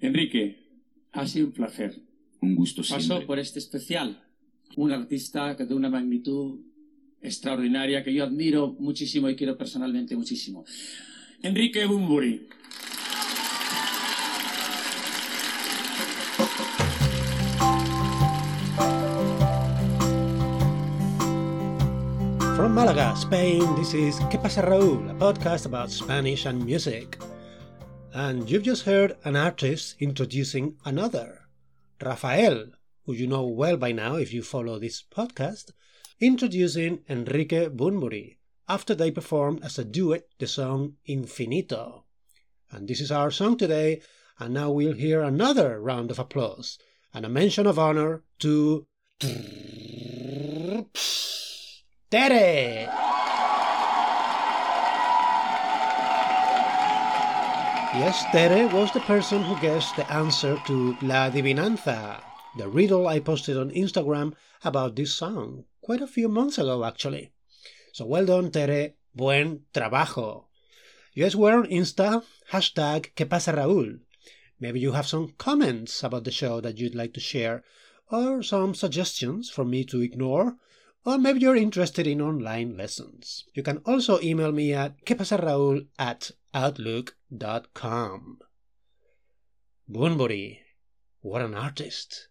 Enrique, ha sido un placer. Un gusto siempre. Pasó por este especial un artista de una magnitud extraordinaria que yo admiro muchísimo y quiero personalmente muchísimo. Enrique Bumburi. From Malaga, Spain, this is Que pasa Raúl, a podcast about Spanish and music. And you've just heard an artist introducing another, Rafael, who you know well by now if you follow this podcast, introducing Enrique Bunbury after they performed as a duet the song Infinito. And this is our song today, and now we'll hear another round of applause and a mention of honor to Tere! Yes, Tere was the person who guessed the answer to La Adivinanza, the riddle I posted on Instagram about this song, quite a few months ago actually. So well done, Tere. Buen trabajo. Yes, we're on Insta, hashtag Que pasa Raúl. Maybe you have some comments about the show that you'd like to share, or some suggestions for me to ignore, or maybe you're interested in online lessons. You can also email me at quepasarraul at outlook.com. Bunbury, what an artist.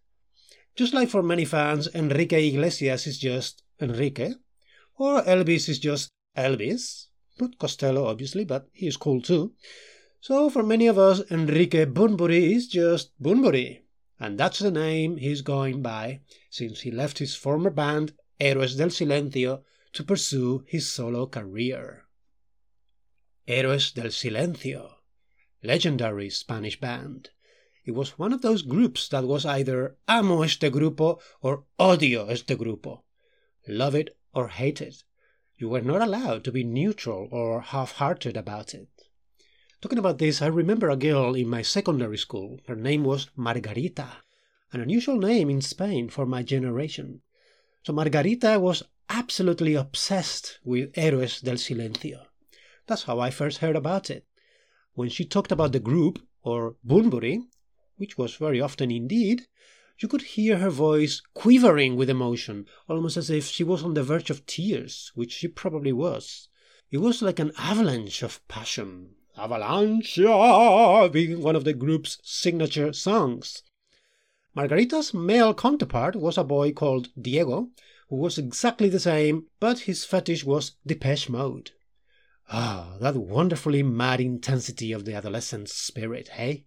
Just like for many fans, Enrique Iglesias is just Enrique, or Elvis is just Elvis. Not Costello, obviously, but he is cool too. So for many of us, Enrique Bunbury is just Bunbury. And that's the name he's going by since he left his former band Héroes del Silencio to pursue his solo career. Héroes del Silencio, legendary Spanish band. It was one of those groups that was either amo este grupo or odio este grupo. Love it or hate it. You were not allowed to be neutral or half hearted about it. Talking about this, I remember a girl in my secondary school. Her name was Margarita, an unusual name in Spain for my generation. So Margarita was absolutely obsessed with Héroes del Silencio. That's how I first heard about it. When she talked about the group, or Bunbury, which was very often indeed, you could hear her voice quivering with emotion, almost as if she was on the verge of tears, which she probably was. It was like an avalanche of passion. Avalanche being one of the group's signature songs. Margarita's male counterpart was a boy called Diego, who was exactly the same, but his fetish was Depeche Mode. Ah, that wonderfully mad intensity of the adolescent spirit, eh?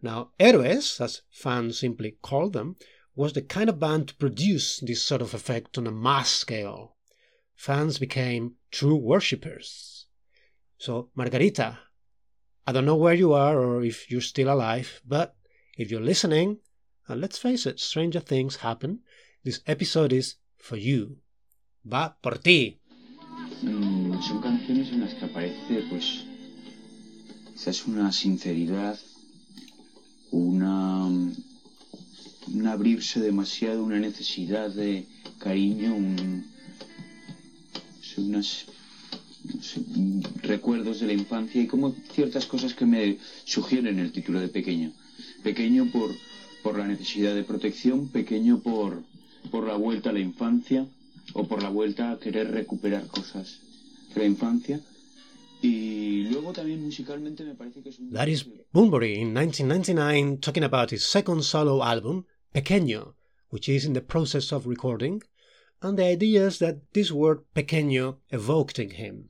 Now, Héroes, as fans simply called them, was the kind of band to produce this sort of effect on a mass scale. Fans became true worshippers. So, Margarita, I don't know where you are or if you're still alive, but if you're listening, and let's face it, stranger things happen. This episode is for you. Va por ti. Son canciones en las que aparece, pues, quizás una sinceridad, una, un abrirse demasiado, una necesidad de cariño, un, unas no sé, recuerdos de la infancia y como ciertas cosas que me sugieren el título de pequeño. Pequeño por por la necesidad de protección, pequeño por, por la vuelta a la infancia o por la vuelta a querer recuperar cosas la infancia. Y luego también musicalmente me parece que es un... That is Bunbury in 1999 talking about his second solo album, Pequeño, which is in the process of recording, and the ideas that this word pequeño evoked in him.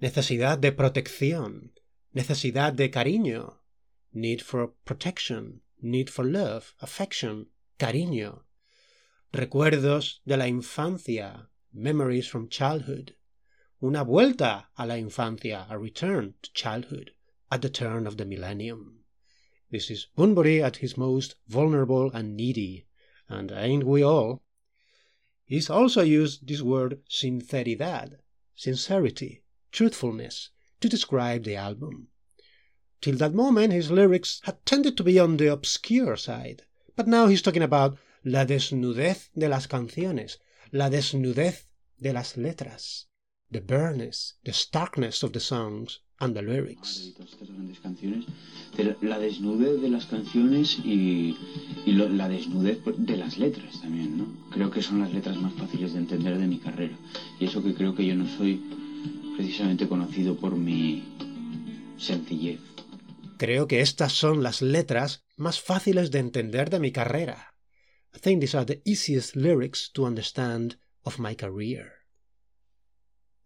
Necesidad de protección, necesidad de cariño, need for protection, need for love, affection, cariño, recuerdos de la infancia, memories from childhood, una vuelta a la infancia, a return to childhood, at the turn of the millennium. This is Bunbury at his most vulnerable and needy, and ain't we all? He's also used this word sinceridad, sincerity, truthfulness, to describe the album. Till that moment, his lyrics had tended to be on the obscure side, but now he's talking about la desnudez de las canciones, la desnudez de las letras, the bareness, the starkness of the songs, and the lyrics. la desnudez de las canciones y, y lo- la desnudez de las letras también, ¿no? Creo que son las letras más fáciles de entender de mi carrera. Y eso que creo que yo no soy precisamente conocido por mi sencillez. Creo que estas son las letras más fáciles de entender de mi carrera. I think these are the easiest lyrics to understand of my career.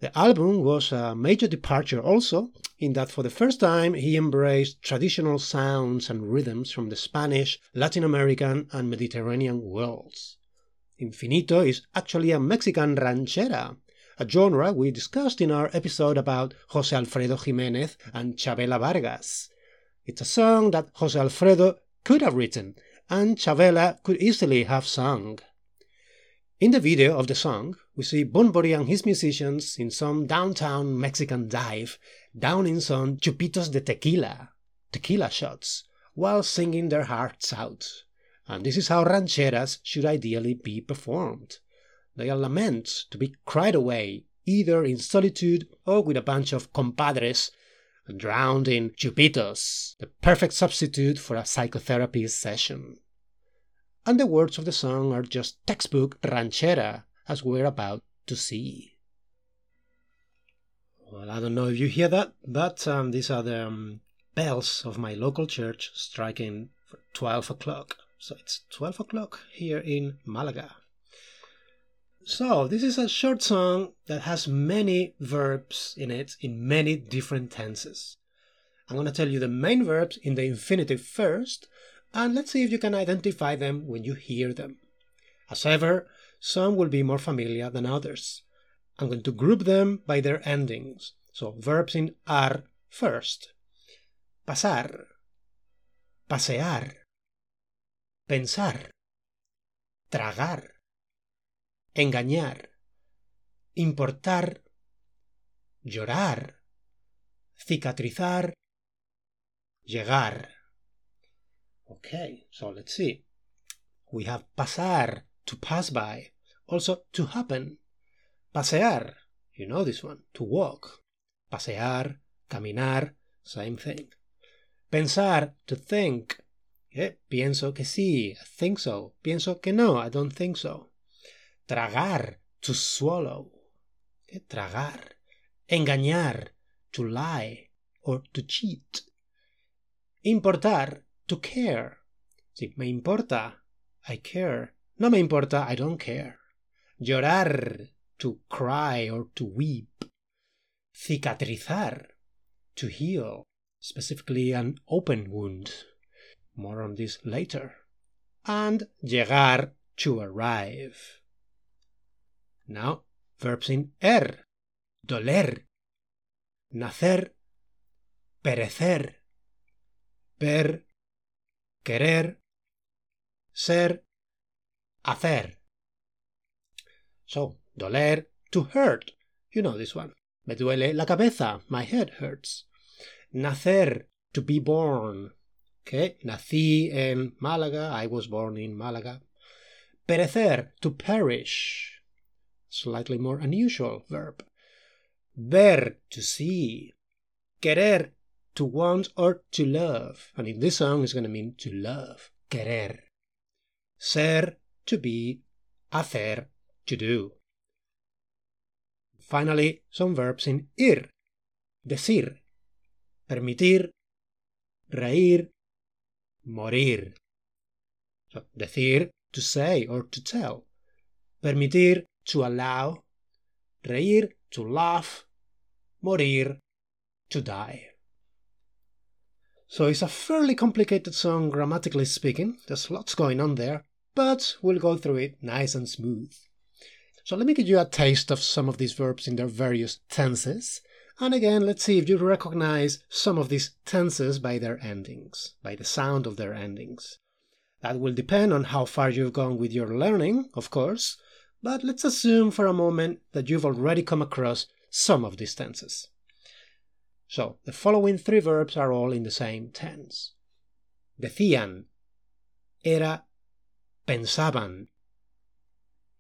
The album was a major departure also, in that for the first time he embraced traditional sounds and rhythms from the Spanish, Latin American, and Mediterranean worlds. Infinito is actually a Mexican ranchera, a genre we discussed in our episode about Jose Alfredo Jimenez and Chavela Vargas. It's a song that Jose Alfredo could have written, and Chavela could easily have sung. In the video of the song, we see Bunbury and his musicians in some downtown Mexican dive, down in some chupitos de tequila, tequila shots, while singing their hearts out. And this is how rancheras should ideally be performed. They are laments to be cried away, either in solitude or with a bunch of compadres drowned in chupitos, the perfect substitute for a psychotherapy session. And the words of the song are just textbook ranchera, as we're about to see. Well, I don't know if you hear that, but um, these are the um, bells of my local church striking for 12 o'clock. So it's 12 o'clock here in Malaga. So, this is a short song that has many verbs in it in many different tenses. I'm going to tell you the main verbs in the infinitive first, and let's see if you can identify them when you hear them. As ever, some will be more familiar than others. I'm going to group them by their endings. So, verbs in ar first. Pasar, pasear, pensar, tragar, engañar, importar, llorar, cicatrizar, llegar. Okay, so let's see. We have pasar, to pass by, also to happen. Pasear, you know this one, to walk. Pasear, caminar, same thing. Pensar, to think. Eh, pienso que sí, I think so. Pienso que no, I don't think so. Tragar, to swallow. Eh, tragar. Engañar, to lie or to cheat. Importar, to care. Si me importa, I care. No me importa, I don't care. Llorar, to cry or to weep. Cicatrizar, to heal, specifically an open wound. More on this later. And llegar, to arrive. Now, verbs in er. Doler. Nacer. Perecer. Ver. Querer. Ser. Hacer. So, doler, to hurt. You know this one. Me duele la cabeza. My head hurts. Nacer, to be born. Okay, nací en Málaga. I was born in Málaga. Perecer, to perish. Slightly more unusual verb. Ver, to see. Querer, to want or to love. And in this song, it's going to mean to love. Querer. Ser, to be. Hacer, to do. Finally, some verbs in ir. Decir. Permitir. Reír. Morir. So, decir, to say or to tell. Permitir, to allow. Reír, to laugh. Morir, to die. So it's a fairly complicated song grammatically speaking. There's lots going on there, but we'll go through it nice and smooth. So let me give you a taste of some of these verbs in their various tenses. And again, let's see if you recognize some of these tenses by their endings, by the sound of their endings. That will depend on how far you've gone with your learning, of course, but let's assume for a moment that you've already come across some of these tenses. So, the following three verbs are all in the same tense. Decían, era, pensaban.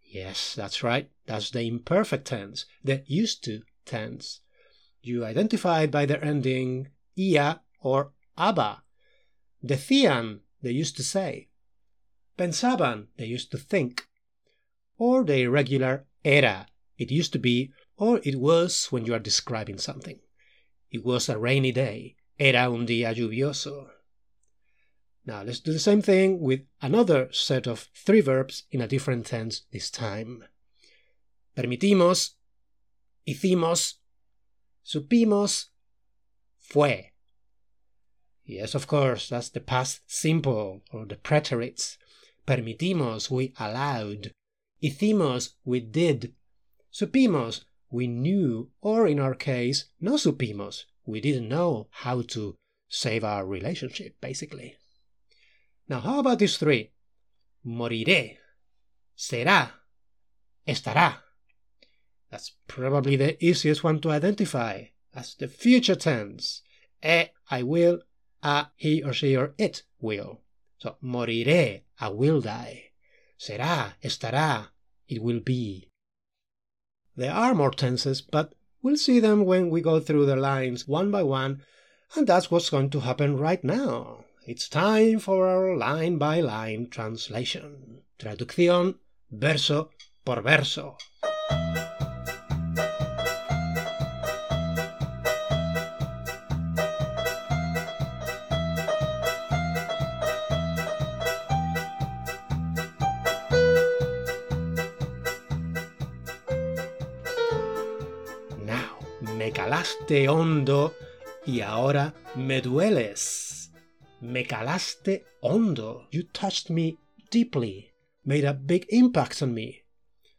Yes, that's right, that's the imperfect tense, the used to tense. you identified by their ending ia or aba. Decían, they used to say. Pensaban, they used to think. Or the irregular era, it used to be or it was when you are describing something. It was a rainy day. Era un día lluvioso. Now let's do the same thing with another set of three verbs in a different tense this time. Permitimos, hicimos, supimos, fue. Yes, of course, that's the past simple or the preterites. Permitimos, we allowed. Hicimos, we did. Supimos, we knew, or in our case, no supimos, we didn't know how to save our relationship, basically. Now, how about these three? Moriré, será, estará. That's probably the easiest one to identify. That's the future tense. E, I will, a, he or she or it will. So, moriré, I will die. Será, estará, it will be. There are more tenses, but we'll see them when we go through the lines one by one, and that's what's going to happen right now. It's time for our line by line translation. Traducción verso por verso. Now, me calaste hondo y ahora me dueles. Me calaste hondo. You touched me deeply, made a big impact on me.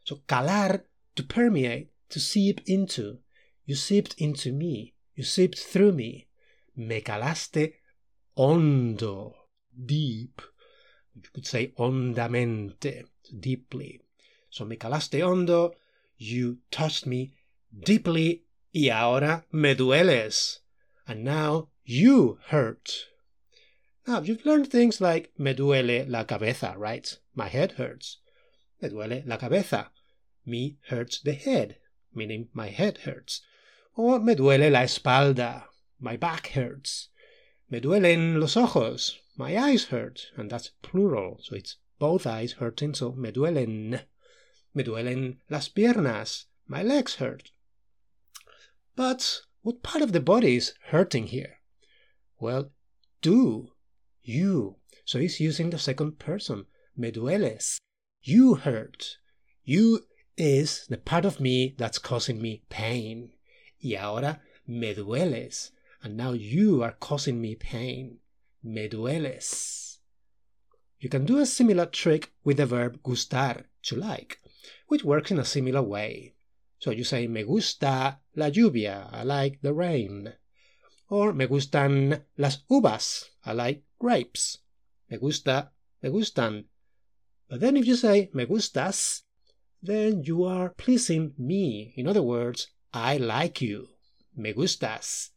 So calar, to permeate, to seep into. You seeped into me. You seeped through me. Me calaste hondo, deep. You could say hondamente, deeply. So me calaste hondo, you touched me deeply y ahora me dueles. And now you hurt. Now, you've learned things like me duele la cabeza, right? My head hurts. Me duele la cabeza. Me hurts the head, meaning my head hurts. Or me duele la espalda. My back hurts. Me duelen los ojos. My eyes hurt. And that's plural, so it's both eyes hurting, so me duelen. Me duelen las piernas. My legs hurt. But what part of the body is hurting here? Well, tú, you. So he's using the second person. Me dueles. You hurt. You is the part of me that's causing me pain. Y ahora me dueles. And now you are causing me pain. Me dueles. You can do a similar trick with the verb gustar, to like, which works in a similar way. So you say, me gusta la lluvia, I like the rain. Or me gustan las uvas, I like grapes. Me gusta, me gustan. But then if you say, me gustas, then you are pleasing me. In other words, I like you. Me gustas.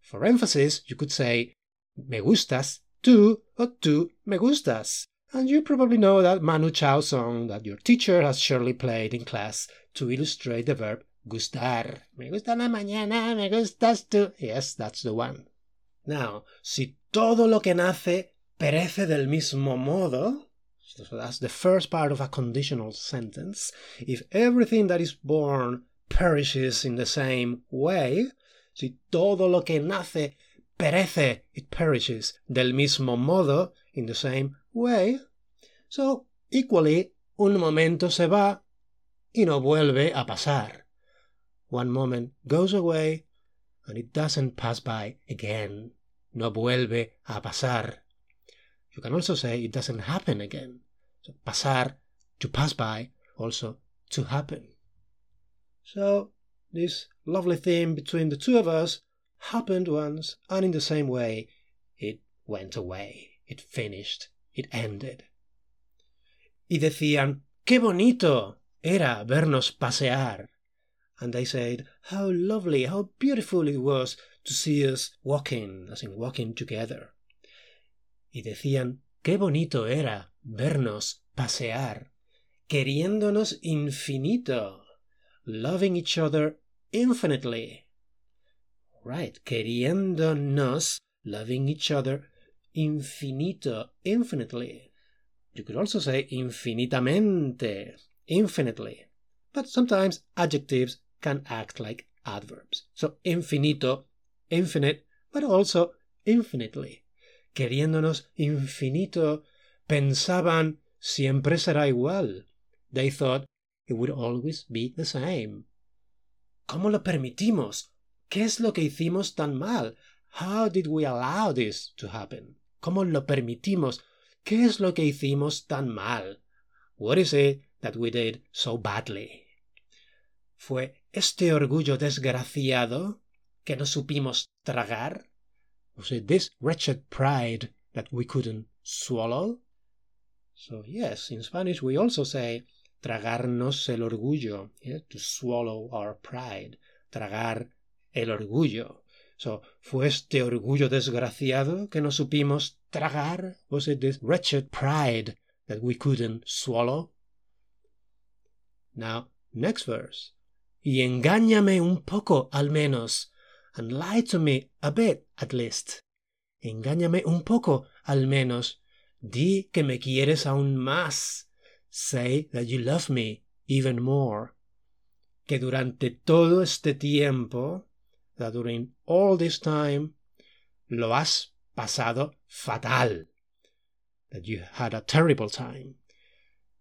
For emphasis, you could say, me gustas tú or tú me gustas. And you probably know that Manu Chao song that your teacher has surely played in class to illustrate the verb gustar. Me gusta la mañana, me gustas tú. Yes, that's the one. Now, si todo lo que nace perece del mismo modo, so that's the first part of a conditional sentence. If everything that is born perishes in the same way, si todo lo que nace perece, it perishes del mismo modo, in the same way. So, equally, un momento se va y no vuelve a pasar. One moment goes away and it doesn't pass by again. No vuelve a pasar. You can also say it doesn't happen again. So, pasar, to pass by, also to happen. So, this lovely thing between the two of us happened once, and in the same way, it went away. It finished. It ended. Y decían, ¡qué bonito! Era vernos pasear. And they said, How lovely, how beautiful it was to see us walking, as in walking together. Y decían, Qué bonito era vernos pasear, queriéndonos infinito, loving each other infinitely. Right, queriéndonos, loving each other, infinito, infinitely. You could also say infinitamente, infinitely. But sometimes adjectives can act like adverbs. So infinito, infinite, but also infinitely. Queriéndonos infinito, pensaban siempre será igual. They thought it would always be the same. ¿Cómo lo permitimos? ¿Qué es lo que hicimos tan mal? How did we allow this to happen? ¿Cómo lo permitimos? ¿Qué es lo que hicimos tan mal? What is it that we did so badly? ¿Fue este orgullo desgraciado que no supimos tragar? Was it this wretched pride that we couldn't swallow? So, yes, in Spanish we also say tragarnos el orgullo, yeah? to swallow our pride, tragar el orgullo. So, ¿fue este orgullo desgraciado que no supimos tragar? Was it this wretched pride that we couldn't swallow? Now, next verse. Y engáñame un poco al menos, and lie to me a bit at least. Engáñame un poco al menos. Di que me quieres aún más. Say that you love me even more. Que durante todo este tiempo that during all this time lo has pasado fatal. That you had a terrible time.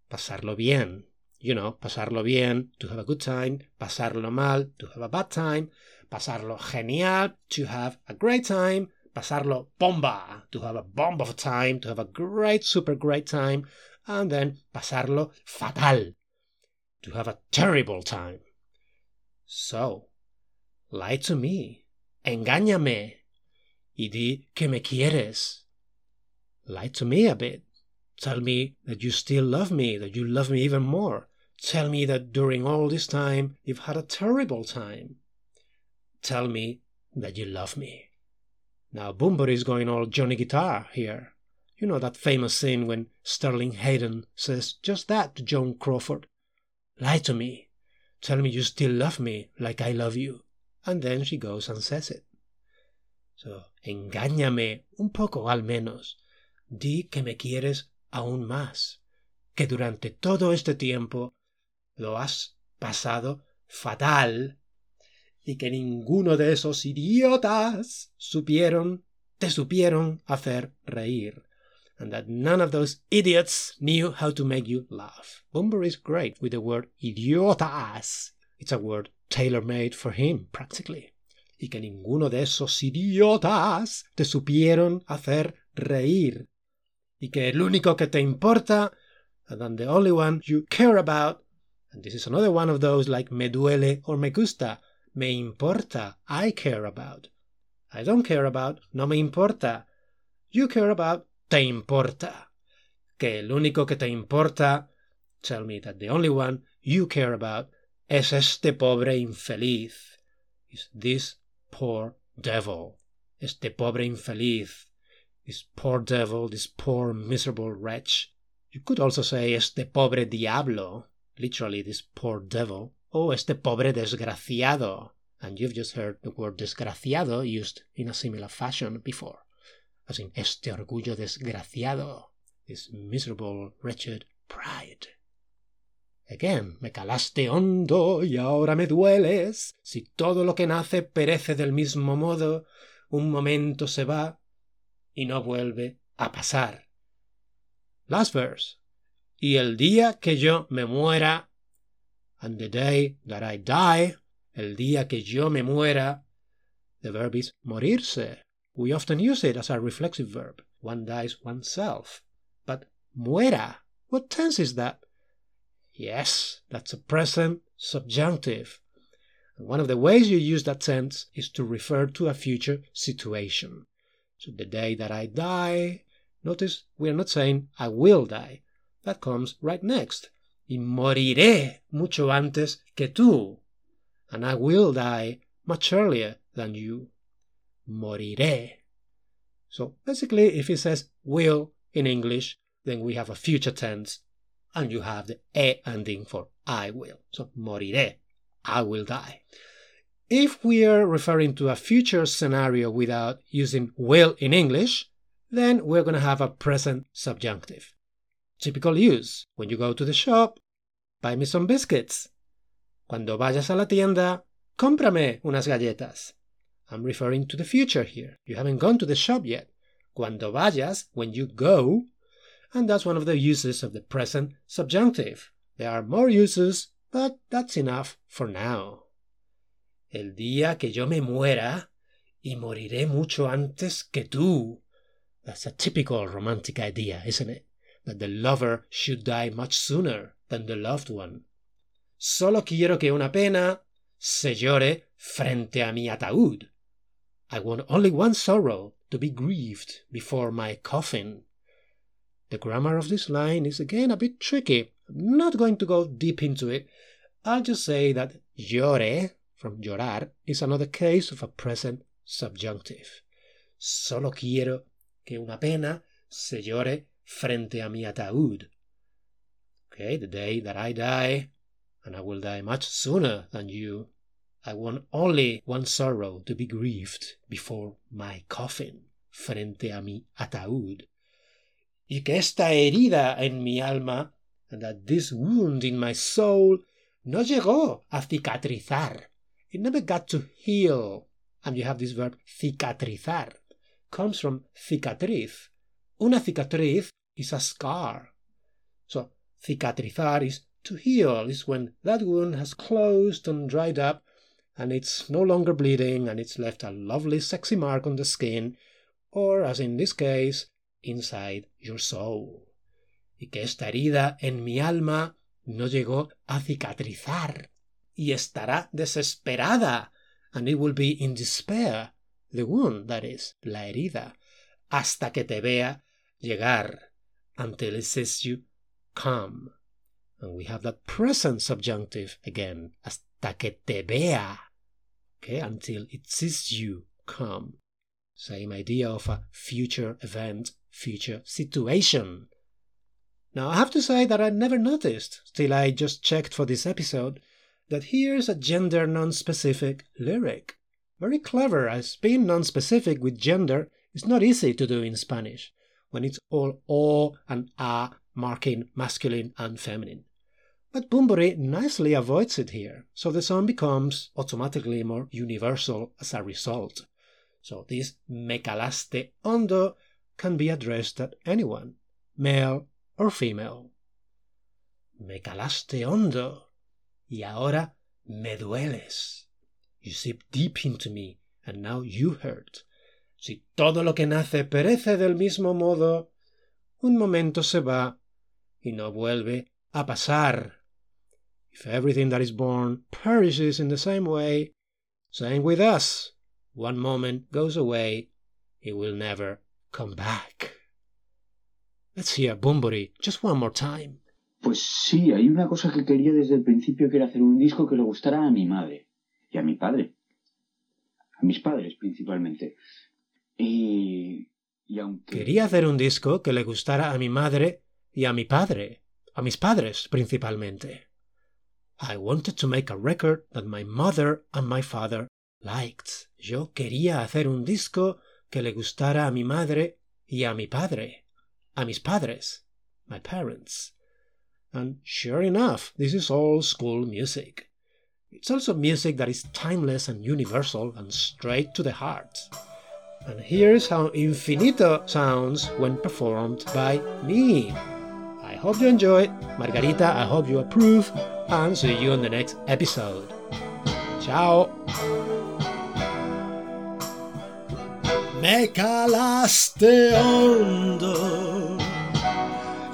Pasarlo bien. You know, pasarlo bien, to have a good time. Pasarlo mal, to have a bad time. Pasarlo genial, to have a great time. Pasarlo bomba, to have a bomb of a time, to have a great, super great time. And then pasarlo fatal, to have a terrible time. So, Lie to me. Engáñame. Y di que me quieres. Lie to me a bit. Tell me that you still love me, that you love me even more. Tell me that during all this time you've had a terrible time. Tell me that you love me. Now Bunbury is going all Johnny Guitar here. You know that famous scene when Sterling Hayden says just that to Joan Crawford. Lie to me. Tell me you still love me like I love you. And then she goes and says it. So, engáñame un poco al menos. Di que me quieres aún más. Que durante todo este tiempo lo has pasado fatal. Y que ninguno de esos idiotas supieron, te supieron hacer reír. And that none of those idiots knew how to make you laugh. Bumber is great with the word idiotas. It's a word tailor-made for him, practically. Y que ninguno de esos idiotas te supieron hacer reír. Y que el único que te importa, and the only one you care about, and this is another one of those like me duele or me gusta, me importa, I care about. I don't care about, no me importa. You care about, te importa. Que el único que te importa, tell me that the only one you care about es este pobre infeliz. Is this poor devil. Este pobre infeliz. This poor devil, this poor miserable wretch. You could also say este pobre diablo, literally this poor devil, or este pobre desgraciado. And you've just heard the word desgraciado used in a similar fashion before, as in este orgullo desgraciado, this miserable, wretched pride. Again, me calaste hondo y ahora me dueles. Si todo lo que nace perece del mismo modo, un momento se va y no vuelve a pasar. Last verse. Y el día que yo me muera, and the day that I die, el día que yo me muera, the verb is morirse. We often use it as a reflexive verb. One dies oneself. But muera, what tense is that? Yes, that's a present subjunctive. And one of the ways you use that tense is to refer to a future situation. So the day that I die, notice we're not saying I will die. That comes right next. Y moriré mucho antes que tú. And I will die much earlier than you. Moriré. So basically, if it says will in English, then we have a future tense and you have the e ending for I will. So moriré, I will die. if we are referring to a future scenario without using will in English, then we're going to have a present subjunctive. Typical use when you go to the shop, buy me some biscuits. Cuando vayas a la tienda, cómprame unas galletas. I'm referring to the future here. You haven't gone to the shop yet. Cuando vayas, when you go, and that's one of the uses of the present subjunctive. There are more uses, but that's enough for now. El día que yo me muera, y moriré mucho antes que tú. That's a typical romantic idea, isn't it? That the lover should die much sooner than the loved one. Solo quiero que una pena se llore frente a mi ataúd. I want only one sorrow to be grieved before my coffin. The grammar of this line is again a bit tricky. I'm not going to go deep into it. I'll just say that llore, from llorar, is another case of a present subjunctive. Solo quiero que una pena se llore frente a mi ataúd. Okay, the day that I die, and I will die much sooner than you, I want only one sorrow to be grieved before my coffin, frente a mi ataúd. y que esta herida en mi alma, and that this wound in my soul, no llegó a cicatrizar. It never got to heal. And you have this verb cicatrizar. Comes from cicatriz. Una cicatriz is a scar. So cicatrizar is to heal, is when that wound has closed and dried up and it's no longer bleeding and it's left a lovely sexy mark on the skin, or as in this case, inside your soul. Y que esta herida en mi alma no llegó a cicatrizar y estará desesperada and it will be in despair, the wound that is, la herida, hasta que te vea llegar until it says you come. And we have that present subjunctive again, hasta que te vea, okay, until it sees you come. Same idea of a future event future situation. Now, I have to say that I never noticed, till I just checked for this episode, that here's a gender non-specific lyric. Very clever, as being non-specific with gender is not easy to do in Spanish, when it's all o and a marking masculine and feminine. But Bunbury nicely avoids it here, so the song becomes automatically more universal as a result. So this me calaste hondo can be addressed at anyone, male or female. Me calaste hondo, y ahora me dueles. You seep deep into me, and now you hurt. Si todo lo que nace perece del mismo modo, un momento se va y no vuelve a pasar. If everything that is born perishes in the same way, same with us. One moment goes away, it will never come back. Let's hear Bumburi just one more time. Pues sí, hay una cosa que quería desde el principio, que era hacer un disco que le gustara a mi madre y a mi padre. A mis padres principalmente. Y, y aunque... Quería hacer un disco que le gustara a mi madre y a mi padre. A mis padres principalmente. I wanted to make a record that my mother and my father liked. Yo quería hacer un disco que le gustara a mi madre y a mi padre, a mis padres, my parents. And sure enough, this is all school music. It's also music that is timeless and universal and straight to the heart. And here's how Infinito sounds when performed by me. I hope you enjoyed. Margarita, I hope you approve. And see you in the next episode. Ciao! me calaste hondo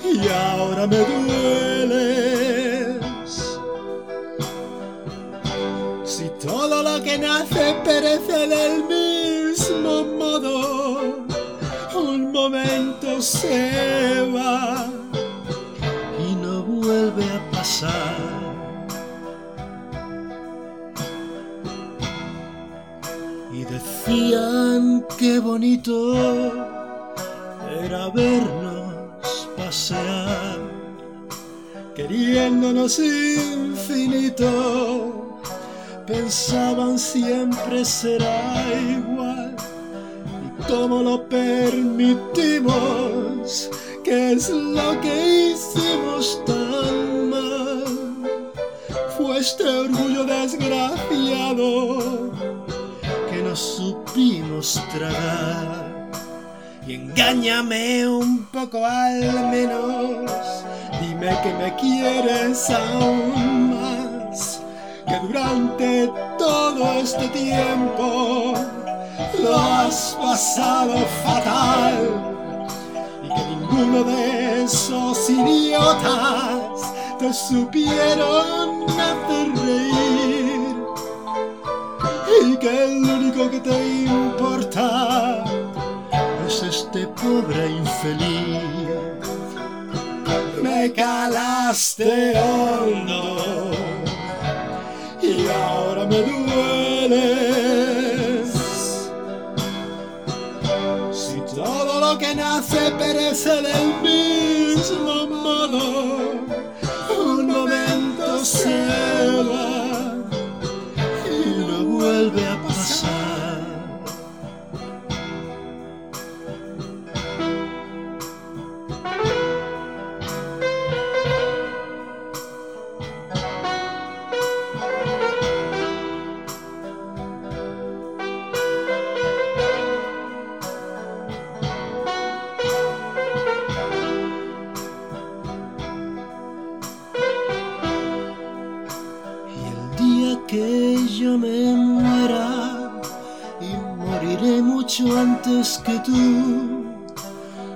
y ahora me dueles. Si todo lo que nace perece del momento se va y no vuelve a pasar. decían qué bonito era vernos pasear, queriéndonos infinito, pensaban siempre será igual. Y cómo lo permitimos, que es lo que hicimos tan mal. Fue este orgullo desgraciado que no supimos tragar. Y engáñame un poco al menos, dime que me quieres aún más, que durante todo este tiempo lo has pasado fatal. Y que ninguno de esos idiotas te supieron hacer reír. Y que el único que te importa es este pobre infeliz. Me calaste hondo lo que nace perece del mismo que tú,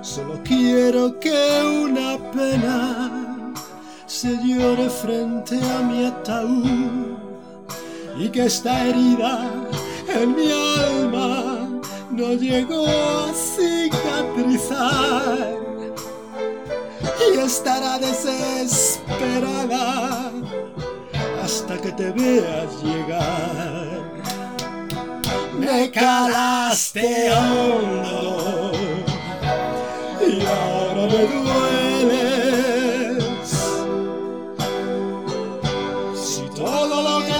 solo quiero que una pena se llore frente a mi ataúd y que esta herida en mi alma no llegó a cicatrizar y estará desesperada hasta que te veas llegar. Me calaste hondo y ahora me dueles. Si todo lo que